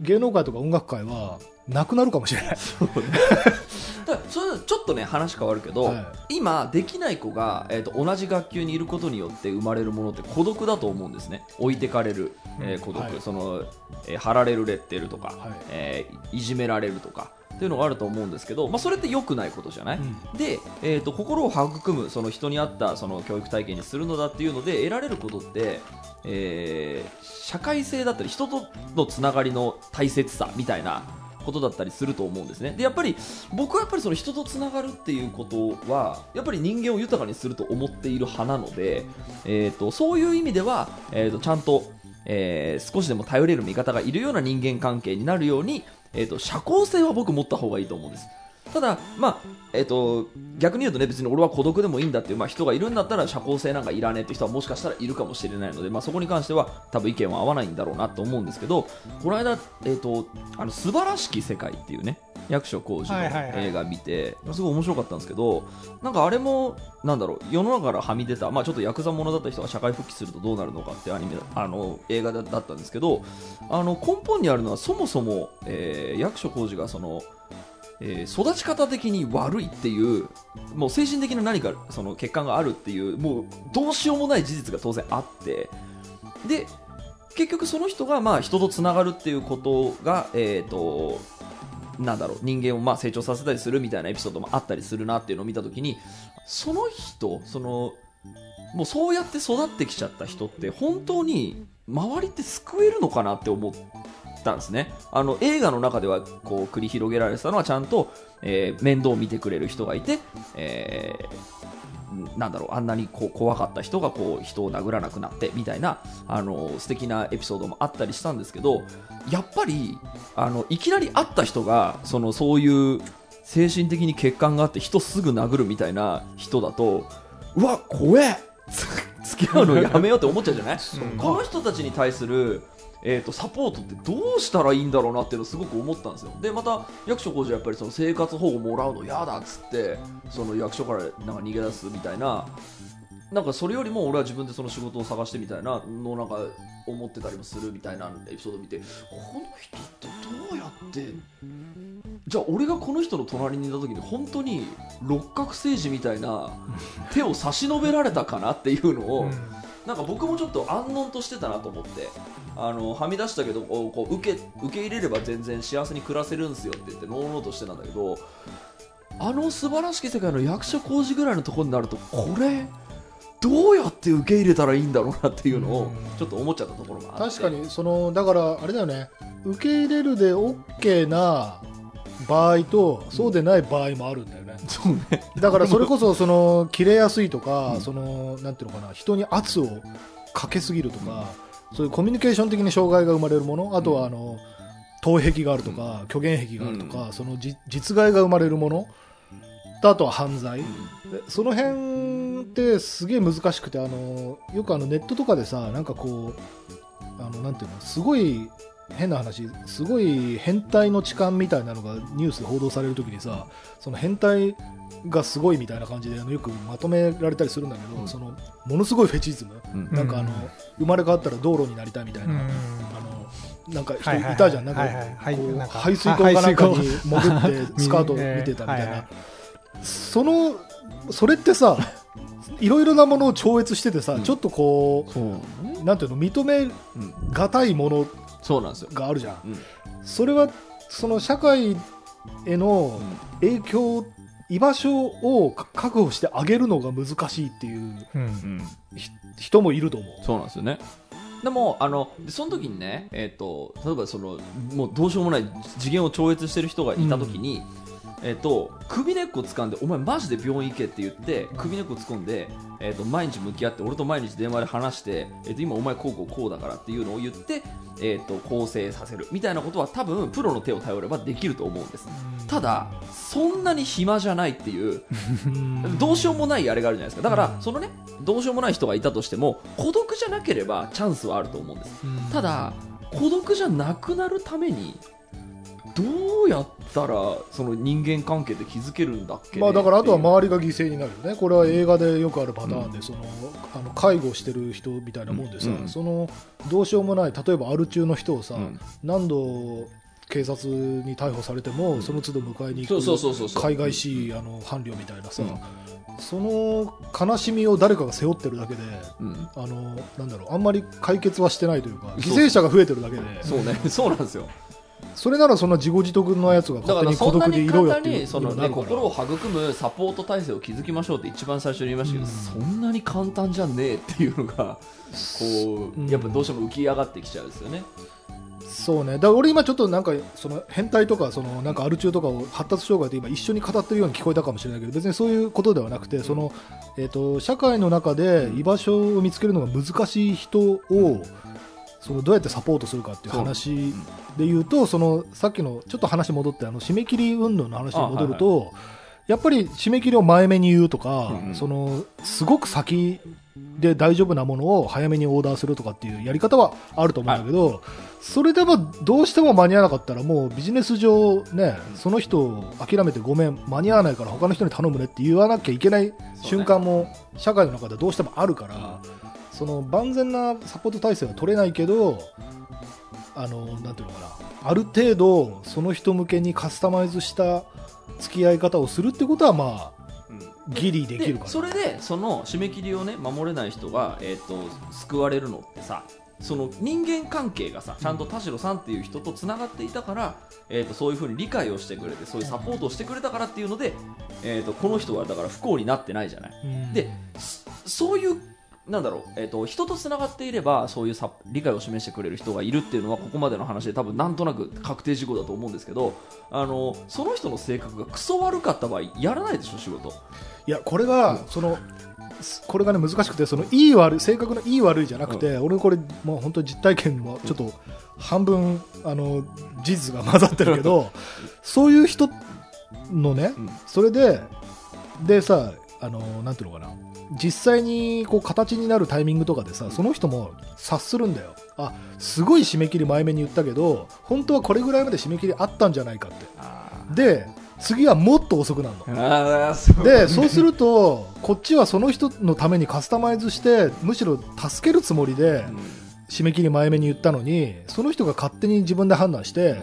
[SPEAKER 2] 芸能界とか音楽界はなくなるかもしれない。[LAUGHS]
[SPEAKER 1] だそれちょっとね話変わるけど、
[SPEAKER 2] はい。
[SPEAKER 1] 今できない子が、えー、と同じ学級にいることによって生まれるものって孤独だと思うんですね。置いてかれる、えー孤独、
[SPEAKER 2] はい。
[SPEAKER 1] その、えー貼られるレッテルとか、
[SPEAKER 2] はい。
[SPEAKER 1] えーいじめられるとかっていうのがあると思うんですけど、まあ、それって良くないことじゃない、
[SPEAKER 2] うん。
[SPEAKER 1] で、えー、と心を育むその人に合ったその教育体験にするのだっていうので得られることって、えー社会性だったり人とのつながりの大切さみたいなことだったりすると思うんですね。でやっぱり僕はやっぱりその人とつながるっていうことはやっぱり人間を豊かにすると思っている派なので、えー、とそういう意味では、えー、とちゃんと、えー少しでも頼れる味方がいるような人間関係になるように、えー、と社交性は僕持った方がいいと思うんです。ただ、まあえー、と逆に言うとね別に俺は孤独でもいいんだっていう、まあ、人がいるんだったら社交性なんかいらねえって人はもしかしたらいるかもしれないので、まあ、そこに関しては多分意見は合わないんだろうなと思うんですけどこの間、えー、とあの素晴らしき世界っていうね役所広司の映画見て、すごい面白かったんですけどなんかあれもなんだろう世の中からはみ出た、まあ、ちょっとヤクザものだった人が社会復帰するとどうなるのかってアニメあの映画だだったんですけどあの根本にあるのはそもそも、えー役所広司がそのえー育ち方的に悪いっていうもう精神的な何かその欠陥があるっていうもうどうしようもない事実が当然あってで結局その人がまあ人とつながるっていうことが、えー、となんだろう人間をまあ成長させたりするみたいなエピソードもあったりするなっていうのを見たときにその人そのもうそうやって育ってきちゃった人って本当に周りって救えるのかなって思ったんですね。あの映画の中ではこう繰り広げられてたのはちゃんと、えー面倒を見てくれる人がいて、えーなんだろうあんなにこう怖かった人がこう人を殴らなくなってみたいなあの素敵なエピソードもあったりしたんですけどやっぱりあのいきなり会った人がそのそういう精神的に欠陥があって人すぐ殴るみたいな人だとうわ怖えつ付き合うのやめようって思っちゃうじゃない？この人たちに対する、えー、とサポートってどうしたらいいんだろうなっていうのをすごく思ったんですよ。でまた役所広司はやっぱりその生活保護もらうの嫌だっつってその役所からなんか逃げ出すみたいななんかそれよりも俺は自分でその仕事を探してみたいなのをなんか思ってたりもするみたいなエピソードを見てこの人ってどうやってじゃあ俺がこの人の隣にいた時に本当に六角星児みたいな手を差し伸べられたかなっていうのを、なんか僕もちょっと安穏としてたなと思ってあのはみ出したけどこう受け受け入れれば全然幸せに暮らせるんですよって言ってのうのうとしてたんだけどあの素晴らしき世界の役所工事ぐらいのところになるとこれどうやって受け入れたらいいんだろうなっていうのをちょっと思っちゃったところが
[SPEAKER 2] 確かにそのだからあれだよね。受け入れるで OK な場合とそうでない場合もあるんだよね、
[SPEAKER 1] そうね。
[SPEAKER 2] だからそれこそその切れやすいとか、
[SPEAKER 1] うん
[SPEAKER 2] そのなんていうのかな人に圧をかけすぎるとか、そういうコミュニケーション的に障害が生まれるものあとはあの頭壁があるとか、虚言癖があるとか、そのじ実害が生まれるもの。とあとは犯罪、でその辺ってすげえ難しくてあのよくあのネットとかでさなんかこうあのなんていうのすごい変な話すごい変態の痴漢みたいなのがニュースで報道されるときにさその変態がすごいみたいな感じであのよくまとめられたりするんだけど、
[SPEAKER 3] うん。
[SPEAKER 2] そのものすごいフェチズム、
[SPEAKER 1] うん。
[SPEAKER 2] なんかあの生まれ変わったら道路になりたいみたいな、
[SPEAKER 3] うん。
[SPEAKER 2] あのなんか人
[SPEAKER 3] はい
[SPEAKER 2] たじゃん、なんか
[SPEAKER 3] はいはいはい。
[SPEAKER 2] こう排水溝かなんかに
[SPEAKER 3] 排
[SPEAKER 2] 潜って [LAUGHS] スカートを見てたみたいな、そのそれってさいろいろなものを超越しててさ、
[SPEAKER 1] うん。
[SPEAKER 2] ちょっとこ
[SPEAKER 1] そう。
[SPEAKER 2] うなんていうの認め
[SPEAKER 1] うん
[SPEAKER 2] がたいもの
[SPEAKER 1] そうなんですよ、
[SPEAKER 2] があるじゃん、
[SPEAKER 1] うん。
[SPEAKER 2] それはその社会への影響居場所をか確保してあげるのが難しいっていう
[SPEAKER 3] うん。
[SPEAKER 1] うん
[SPEAKER 2] ひ人もいると思う。
[SPEAKER 1] そうなんですよね。でも、あの、でその時にね、えっ、と、例えばその、もうどうしようもない次元を超越してる人がいた時に、えっと首根っこ掴んでお前マジで病院行けって言って首根っこ突っ込んで、えっと毎日向き合って俺と毎日電話で話して、えっと今お前こうこうこうだからっていうのを言って、えっと構成させる。みたいなことは多分プロの手を頼ればできると思うんです。ただそんなに暇じゃないっていう [LAUGHS] どうしようもないあれがあるじゃないですか。だからそのねどうしようもない人がいたとしても孤独じゃなければチャンスはあると思うんです。ただ孤独じゃなくなるためにどうやったらその人間関係で築けるんだっけね？
[SPEAKER 2] まあ、だからあとは周りが犠牲になるよね、これは映画でよくあるパターンで、そのあの介護してる人みたいなもんでさ、
[SPEAKER 1] うん。うん
[SPEAKER 2] そのどうしようもない、例えばアル中の人をさ、
[SPEAKER 1] うん。
[SPEAKER 2] 何度警察に逮捕されても、その都度迎えに行
[SPEAKER 1] そうそうそうそう
[SPEAKER 2] く海外しいあの伴侶みたいなさ、
[SPEAKER 1] うん。
[SPEAKER 2] その悲しみを誰かが背負ってるだけで、
[SPEAKER 1] うん。
[SPEAKER 2] あのなんだろうあんまり解決はしてないというか、犠牲者が増えてるだけで、
[SPEAKER 1] そうね。[LAUGHS] そうなんですよ
[SPEAKER 2] それならそんな自業自得のやつが勝手に孤独でいろよっていう
[SPEAKER 1] にその、ね、心を育むサポート体制を築きましょうって一番最初に言いましたけど、
[SPEAKER 2] うん。
[SPEAKER 1] そんなに簡単じゃねえっていうのがこう、
[SPEAKER 2] うん
[SPEAKER 1] やっぱどうしても浮き上がってきちゃうんですよね。
[SPEAKER 2] そうね、だから俺今ちょっとなんかその変態とかそのなんかアル中とかを発達障害で今一緒に語ってるように聞こえたかもしれないけど別にそういうことではなくてその、えー、と社会の中で居場所を見つけるのが難しい人をそのどうやってサポートするかっていう話で言うとそのさっきのちょっと話戻ってあの締め切り運動の話に戻ると、やっぱり締め切りを前めに言うとか、そのすごく先で大丈夫なものを早めにオーダーするとかっていうやり方はあると思うんだけど、それでもどうしても間に合わなかったらもうビジネス上ねその人を諦めてごめん間に合わないから他の人に頼むねって言わなきゃいけない瞬間も社会の中でどうしてもあるから、その万全なサポート体制は取れないけどあのなんていうのかな。ある程度その人向けにカスタマイズした付き合い方をするってことはまあギリできるか
[SPEAKER 1] それでその締め切りをね守れない人が、えー、と救われるのってさその人間関係がさちゃんと田代さんっていう人とつながっていたから、えー、とそういうふうに理解をしてくれてそういうサポートをしてくれたからっていうので、えー、とこの人はだから不幸になってないじゃない。
[SPEAKER 2] うん。
[SPEAKER 1] でそそういうなんだろう、えー、と人とつながっていればそういうさ理解を示してくれる人がいるっていうのはここまでの話で多分なんとなく確定事項だと思うんですけどあのその人の性格がクソ悪かった場合やらないでしょ仕事。
[SPEAKER 2] いやこれがそのこれがね難しくてそのいい悪い性格のいい悪いじゃなくて、俺これもう本当実体験もちょっと半分あの事実が混ざってるけど [LAUGHS] そういう人のね、
[SPEAKER 1] うん。
[SPEAKER 2] それででさあのなんていうのかな。実際にこう形になるタイミングとかでさその人も察するんだよ。あすごい締め切り前目に言ったけど本当はこれぐらいまで締め切りあったんじゃないかって。で次はもっと遅くなるの。
[SPEAKER 1] そう。
[SPEAKER 2] でそうするとこっちはその人のためにカスタマイズしてむしろ助けるつもりで締め切り前目に言ったのにその人が勝手に自分で判断して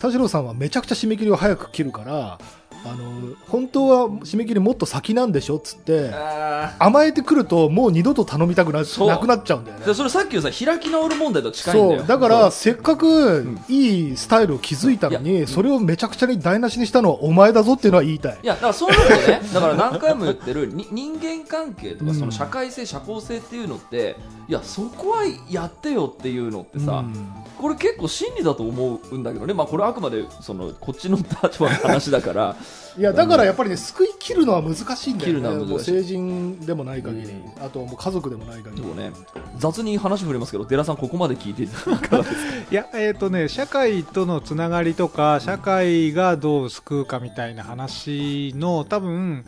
[SPEAKER 2] 田代さんはめちゃくちゃ締め切りを早く切るからあの本当は締め切りもっと先なんでしょっつって
[SPEAKER 1] あ
[SPEAKER 2] 甘えてくるともう二度と頼みたくななくなっちゃうんだよね。
[SPEAKER 1] それさっきのさ開き直る問題と近いんだよ。
[SPEAKER 2] そう。だからせっかくいいスタイルを築いたの
[SPEAKER 1] い
[SPEAKER 2] にそれをめちゃくちゃに台無しにしたのはお前だぞっていうのは言いたい。
[SPEAKER 1] いやだからそういうのね。だから何回も言ってるに人間関係とか
[SPEAKER 2] うん
[SPEAKER 1] その社会性、社交性っていうのっていやそこはやってよっていうのってさ、
[SPEAKER 2] うん。
[SPEAKER 1] これ結構真理だと思うんだけどね、まあ、これはあくまでそのこっちの立場の話だから。[LAUGHS]
[SPEAKER 2] いやだからやっぱりね救い切るのは難しいんだよね。成人でもない限り、あとはもう家族でもない限り。
[SPEAKER 1] でもね。雑に話触れますけど寺さんここまで聞いていかがですか？[LAUGHS]
[SPEAKER 3] いや、えっ、とね、社会とのつながりとか、社会がどう救うかみたいな話の、多分、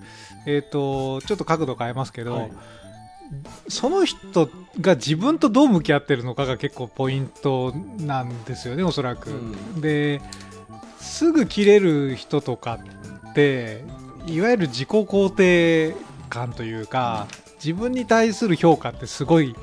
[SPEAKER 3] えっ、と、ちょっと角度変えますけど、
[SPEAKER 2] はい
[SPEAKER 3] その人が自分とどう向き合ってるのかが結構ポイントなんですよね、おそらく。
[SPEAKER 1] うん
[SPEAKER 3] で、すぐ切れる人とかって、いわゆる自己肯定感というか、自分に対する評価ってすごい、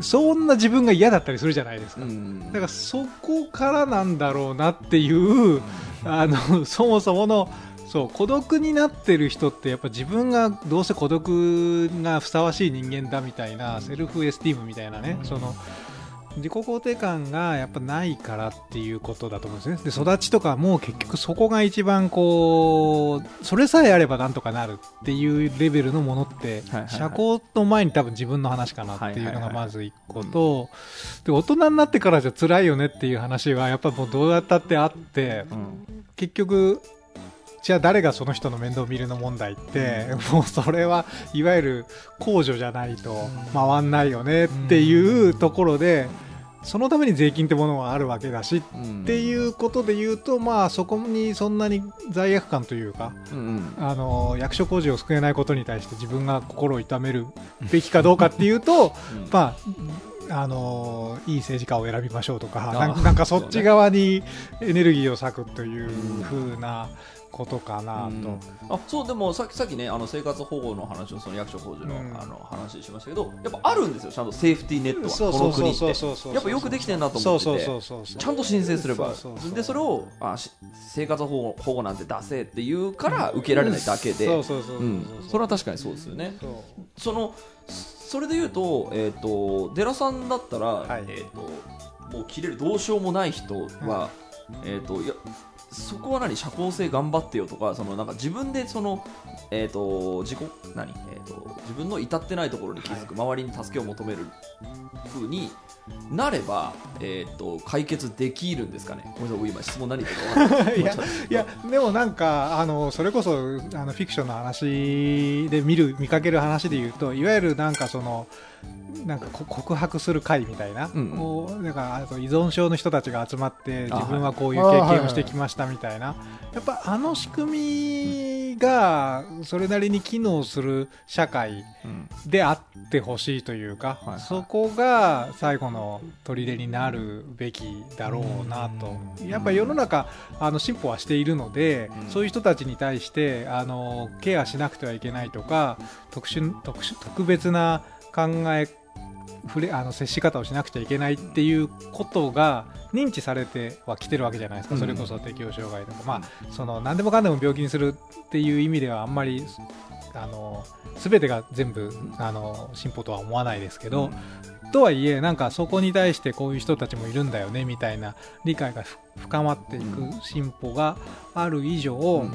[SPEAKER 3] そんな自分が嫌だったりするじゃないですか。
[SPEAKER 1] うん
[SPEAKER 3] だからそこからなんだろうなっていうあのそもそものそう孤独になってる人ってやっぱ自分がどうせ孤独がふさわしい人間だみたいなセルフエスティームみたいなね、その自己肯定感がやっぱないからっていうことだと思うんですね。で育ちとかも結局そこが一番こうそれさえあればなんとかなるっていうレベルのものって、社交の前に多分自分の話かなっていうのがまず一個と、で大人になってからじゃ辛いよねっていう話はやっぱもうどうやったってあって
[SPEAKER 1] うん。
[SPEAKER 3] 結局じゃあ誰がその人の面倒を見るの問題って、もうそれはいわゆる控除じゃないと回んないよねっていうところで、そのために税金ってものがあるわけだしっ
[SPEAKER 1] うん
[SPEAKER 3] ていうことで言うと、まあそこにそんなに罪悪感というか、あの役所工事を救えないことに対して自分が心を痛めるべきかどうかっていうと、
[SPEAKER 1] うん。
[SPEAKER 3] まあ、あのいい政治家を選びましょうとか
[SPEAKER 1] あ
[SPEAKER 3] なんなんかそっち側にエネルギーを割くというふうなことかな
[SPEAKER 1] うん。
[SPEAKER 3] と。
[SPEAKER 1] あそうでもさっきさっきねあの生活保護の話をその役所工事の,、
[SPEAKER 3] うん。
[SPEAKER 1] あの話しましたけどやっぱあるんですよちゃんとセーフティーネットはこの国って。やっぱよくできてるなと思ってちゃんと申請すれば。でそれをあし生活保護保護なんて出せって言うから受けられないだけで、
[SPEAKER 3] そ
[SPEAKER 1] れは確かにそうですよね。
[SPEAKER 3] そ
[SPEAKER 1] のそれで言うと,、えー、とデラさんだったら、
[SPEAKER 3] はい。
[SPEAKER 1] えー、ともう切れるどうしようもない人は、えー、といやそこは何？社交性頑張ってよとかそのなんか自分でその、えー、と自己何、えー、と自分の至ってないところに気づく、周りに助けを求める風になれば、えー、と解決できるんですかね。ごめんなさい。僕今質問何言 [LAUGHS] い。
[SPEAKER 3] いやい。やでもなんかあのそれこそあのフィクションの話で見る見かける話で言うといわゆるなんかそのなんかこ告白する会みたいな、
[SPEAKER 1] うん
[SPEAKER 3] こうなんかあと依存症の人たちが集まって
[SPEAKER 1] あ
[SPEAKER 3] 自分はこういう
[SPEAKER 2] はい
[SPEAKER 3] 経験をしてきましたみたいな、やっぱあの仕組みがそれなりに機能する社会
[SPEAKER 1] うん。
[SPEAKER 3] であってほしいというか、
[SPEAKER 1] はいはい。
[SPEAKER 3] そこが最後の砦になるべきだろうなと、やっぱり世の中あの進歩はしているので、
[SPEAKER 1] うん。
[SPEAKER 3] そういう人たちに対してあのケアしなくてはいけないとか特殊特殊特別な考え触れあの接し方をしなくちゃいけないっていうことが認知されてはきてるわけじゃないですか、
[SPEAKER 1] うん。
[SPEAKER 3] それこそ適応障害とか、まあ、その何でもかんでも病気にするっていう意味ではあんまりあの全てが全部あの進歩とは思わないですけど、とはいえなんかそこに対してこういう人たちもいるんだよねみたいな理解がふ深まっていく進歩がある以上、
[SPEAKER 1] うん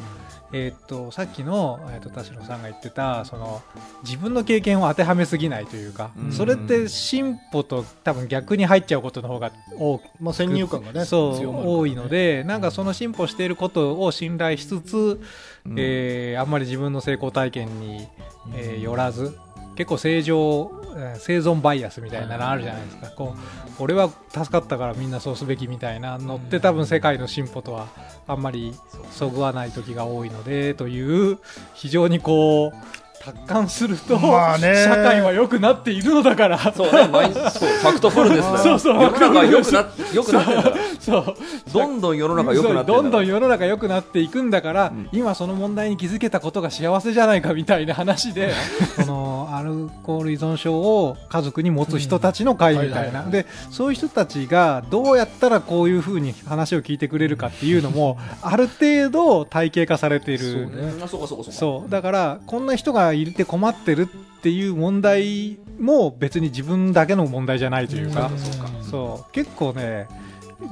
[SPEAKER 3] えーっとさっきの、えーっと田代さんが言ってたその自分の経験を当てはめすぎないというか、
[SPEAKER 1] うん。
[SPEAKER 3] それって進歩と多分逆に入っちゃうことの方が多く
[SPEAKER 2] まあ、先入観がね
[SPEAKER 3] そう
[SPEAKER 2] 強まる
[SPEAKER 3] 多いのでなんかその進歩していることを信頼しつつ、
[SPEAKER 1] うん。
[SPEAKER 3] えーあんまり自分の成功体験に、えーよらず結構正常、えー生存バイアスみたいなのあるじゃないですか、こう俺は助かったからみんなそうすべきみたいなのって多分世界の進歩とはあんまりそぐわない時が多いのでという非常にこう達観すると、
[SPEAKER 2] まあね。
[SPEAKER 3] 社会は良くなっているのだから。
[SPEAKER 1] そうね、毎日、そう、ファクトフルネスだよ。[LAUGHS]
[SPEAKER 3] そうそう
[SPEAKER 1] 世の中は良くな、良くなって。
[SPEAKER 3] そう。
[SPEAKER 1] どんどん世の中良くなって
[SPEAKER 3] どんどん
[SPEAKER 1] よ。
[SPEAKER 3] 世の中良くなっていくんだから、
[SPEAKER 1] うん。
[SPEAKER 3] 今その問題に気づけたことが幸せじゃないかみたいな話で [LAUGHS] このアルコール依存症を家族に持つ人たちの会みたいな。でそういう人たちがどうやったらこういうふうに話を聞いてくれるかっていうのもある程度体系化されている。
[SPEAKER 2] そうね。
[SPEAKER 1] そうかそうか。そう。
[SPEAKER 3] だからこんな人がいて困ってるっていう問題も別に自分だけの問題じゃないというか、
[SPEAKER 2] うん
[SPEAKER 1] そう
[SPEAKER 3] 結構ね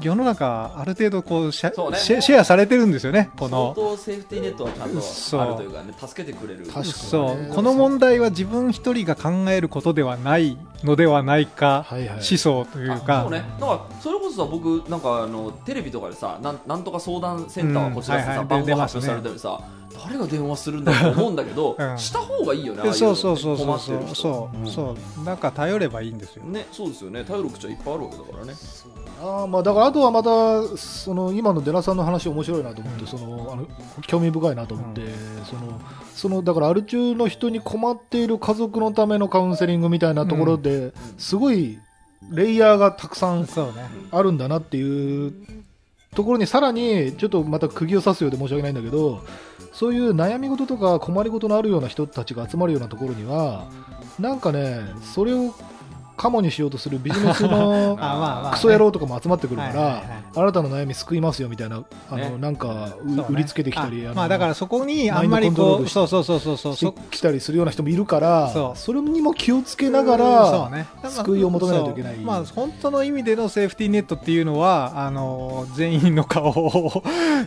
[SPEAKER 3] 世の中ある程度こうシェ
[SPEAKER 1] ね。
[SPEAKER 3] シェシェアされてるんですよねこ
[SPEAKER 1] 相
[SPEAKER 3] の
[SPEAKER 1] 当セーフティーネットはちゃんとあるというかね、助けてくれる。
[SPEAKER 2] 確かに
[SPEAKER 3] そうこの問題は自分一人が考えることではないのではないか
[SPEAKER 2] はいはい。
[SPEAKER 3] 思想という
[SPEAKER 1] あ
[SPEAKER 3] か
[SPEAKER 1] そうね。だから、それこそさ、僕、なんか、あの、テレビとかでさ、なん、なんとか相談センターはこちらってさ、
[SPEAKER 3] うんはい。はい
[SPEAKER 1] 番号発表されてるさ。誰が電話するんだと思うんだけど、
[SPEAKER 3] うん。
[SPEAKER 1] した方がいいよね。ああいの
[SPEAKER 3] そうそうそうそう
[SPEAKER 1] 困って
[SPEAKER 3] そう
[SPEAKER 1] る人。
[SPEAKER 3] そう。そう。なんか頼ればいいんですよ。
[SPEAKER 1] ね、そうですよね。頼る口はいっぱいあるわけだからね。
[SPEAKER 2] あーまあだからあとはまたその今のデラさんの話面白いなと思って、
[SPEAKER 3] うん。
[SPEAKER 2] そのあの興味深いなと思って、そのそのだからアル中の人に困っている家族のためのカウンセリングみたいなところで、すごいレイヤーがたくさんあるんだなっていうところにさらにちょっとまた釘を刺すようで申し訳ないんだけどそういう悩み事とか困り事のあるような人たちが集まるようなところにはなんかねそれをカモにしようとするビジネスの [LAUGHS] クソ野郎とかも集まってくるから、あなたの悩み救いますよみたいなあの、
[SPEAKER 1] ね
[SPEAKER 2] なんか売りつけてきたり
[SPEAKER 3] まあだからそこにあんまりこうそうそうそうそうそう。
[SPEAKER 2] して
[SPEAKER 3] そ
[SPEAKER 2] きたりするような人もいるから
[SPEAKER 3] そ
[SPEAKER 2] れにも気をつけなが
[SPEAKER 3] そ
[SPEAKER 2] ら救いを求めないといけない。
[SPEAKER 3] まあ本当の意味でのセーフティーネットっていうのはあの全員の顔を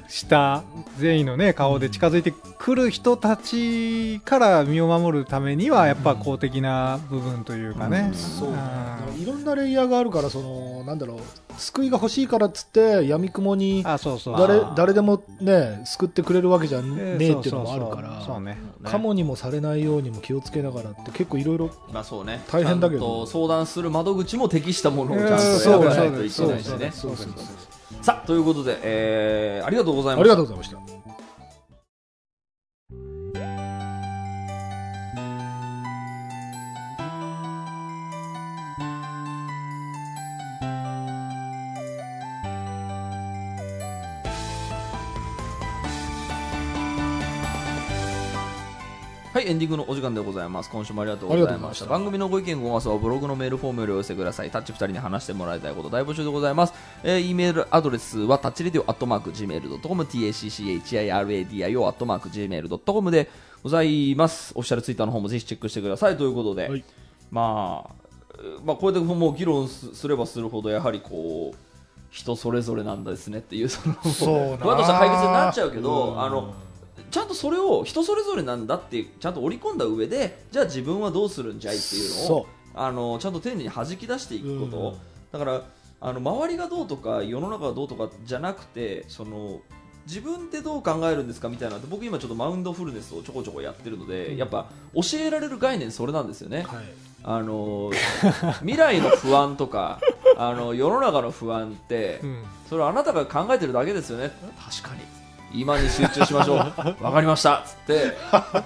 [SPEAKER 3] した全員のね顔で近づいてくる人たちから身を守るためにはやっぱ公的な部分というかね、
[SPEAKER 1] そう
[SPEAKER 3] うん
[SPEAKER 2] いろんなレイヤーがあるからそのなんだろう救いが欲しいからっつって闇雲に
[SPEAKER 3] あそうそう。
[SPEAKER 2] 誰誰でもね救ってくれるわけじゃね
[SPEAKER 3] え
[SPEAKER 2] えっていうのもあるからカモにもされないようにも気をつけながらって結構いろいろ
[SPEAKER 1] まあそうね。
[SPEAKER 2] 大変だけど。
[SPEAKER 1] 相談する窓口も適したものをちゃんと
[SPEAKER 3] えー
[SPEAKER 1] 選ばない
[SPEAKER 3] そう
[SPEAKER 1] といけないしね。
[SPEAKER 2] そうそうそう
[SPEAKER 1] さあということで、えーありがとうござい
[SPEAKER 2] あ
[SPEAKER 1] ました。
[SPEAKER 2] りがとうございました
[SPEAKER 1] はい、エンディングのお時間でございます。今週もありがとうございました。
[SPEAKER 2] した
[SPEAKER 1] 番組のご意見、ご感想はブログのメールフォームよりお寄せください。タッチ2人に話してもらいたいこと大募集でございます。えー、e メールアドレスはタッチレディオアットマーク Gmail.com、tacchiradio アットマーク Gmail.com でございます。オフィシャルツイッターの方もぜひチェックしてくださいということで、
[SPEAKER 2] はい
[SPEAKER 1] まあ、えーまあ、これでもう議論すすればするほど、やはりこう、人それぞれなんですねっていう、その、
[SPEAKER 2] そうな
[SPEAKER 1] ふわっとした解決になっちゃうけど、
[SPEAKER 2] うん
[SPEAKER 1] あの、ちゃんとそれを人それぞれなんだってちゃんと織り込んだ上でじゃあ自分はどうするんじゃいっていうのを
[SPEAKER 2] そ
[SPEAKER 1] あのちゃんと丁寧に弾き出していくこと、
[SPEAKER 2] うん。
[SPEAKER 1] だからあの周りがどうとか世の中がどうとかじゃなくてその自分ってどう考えるんですかみたいな僕今ちょっとマウンドフルネスをちょこちょこやってるので、
[SPEAKER 2] うん。
[SPEAKER 1] やっぱ教えられる概念それなんですよね、
[SPEAKER 2] はい。
[SPEAKER 1] あの未来の不安とかあの世の中の不安って、
[SPEAKER 3] うん。
[SPEAKER 1] それはあなたが考えてるだけですよね。確かに今に集中しましょう。[LAUGHS] わかりました。っつって。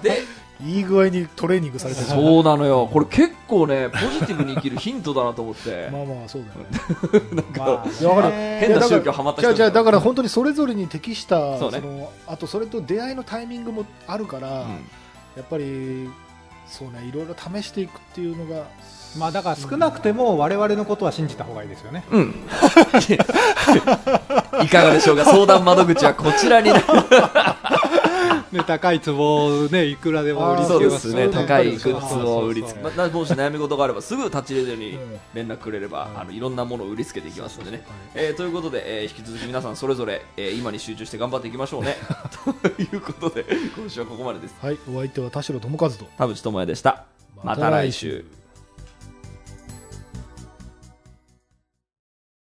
[SPEAKER 1] で
[SPEAKER 2] いい具合にトレーニングされてる。
[SPEAKER 1] そうなのよ。これ結構ねポジティブに生きるヒントだなと思って。
[SPEAKER 2] まあまあそうだよね。[LAUGHS]
[SPEAKER 3] まあ
[SPEAKER 2] いやわかる。
[SPEAKER 3] ね
[SPEAKER 1] 変な宗教ハマった人
[SPEAKER 2] じゃあじゃあだから本当にそれぞれに適した
[SPEAKER 1] そうね。
[SPEAKER 2] のあとそれと出会いのタイミングもあるから、
[SPEAKER 1] うん。
[SPEAKER 2] やっぱりそうねいろいろ試していくっていうのが
[SPEAKER 3] まあだから少なくても我々のことは信じた方がいいですよね
[SPEAKER 1] うん。[LAUGHS] いかがでしょうか？相談窓口はこちらになる。[LAUGHS]
[SPEAKER 3] ね高い壺をねいくらでも売りつ
[SPEAKER 1] そう
[SPEAKER 3] けます
[SPEAKER 1] ですね。
[SPEAKER 2] そう
[SPEAKER 1] 高いグ
[SPEAKER 2] そう
[SPEAKER 1] ッズを売りつけ、まあ、もし悩み事があればすぐ立ち入れるように
[SPEAKER 2] うん
[SPEAKER 1] 連絡くれれば、
[SPEAKER 2] うん
[SPEAKER 1] あのいろんなものを売りつけていきますのでね。
[SPEAKER 2] はい
[SPEAKER 1] えーということで、えー引き続き皆さんそれぞれ、えー今に集中して頑張っていきましょうね。[LAUGHS] ということで、今週はここまでです。
[SPEAKER 2] はい、お相手は田代智和と
[SPEAKER 1] 田淵智也でした。また来週。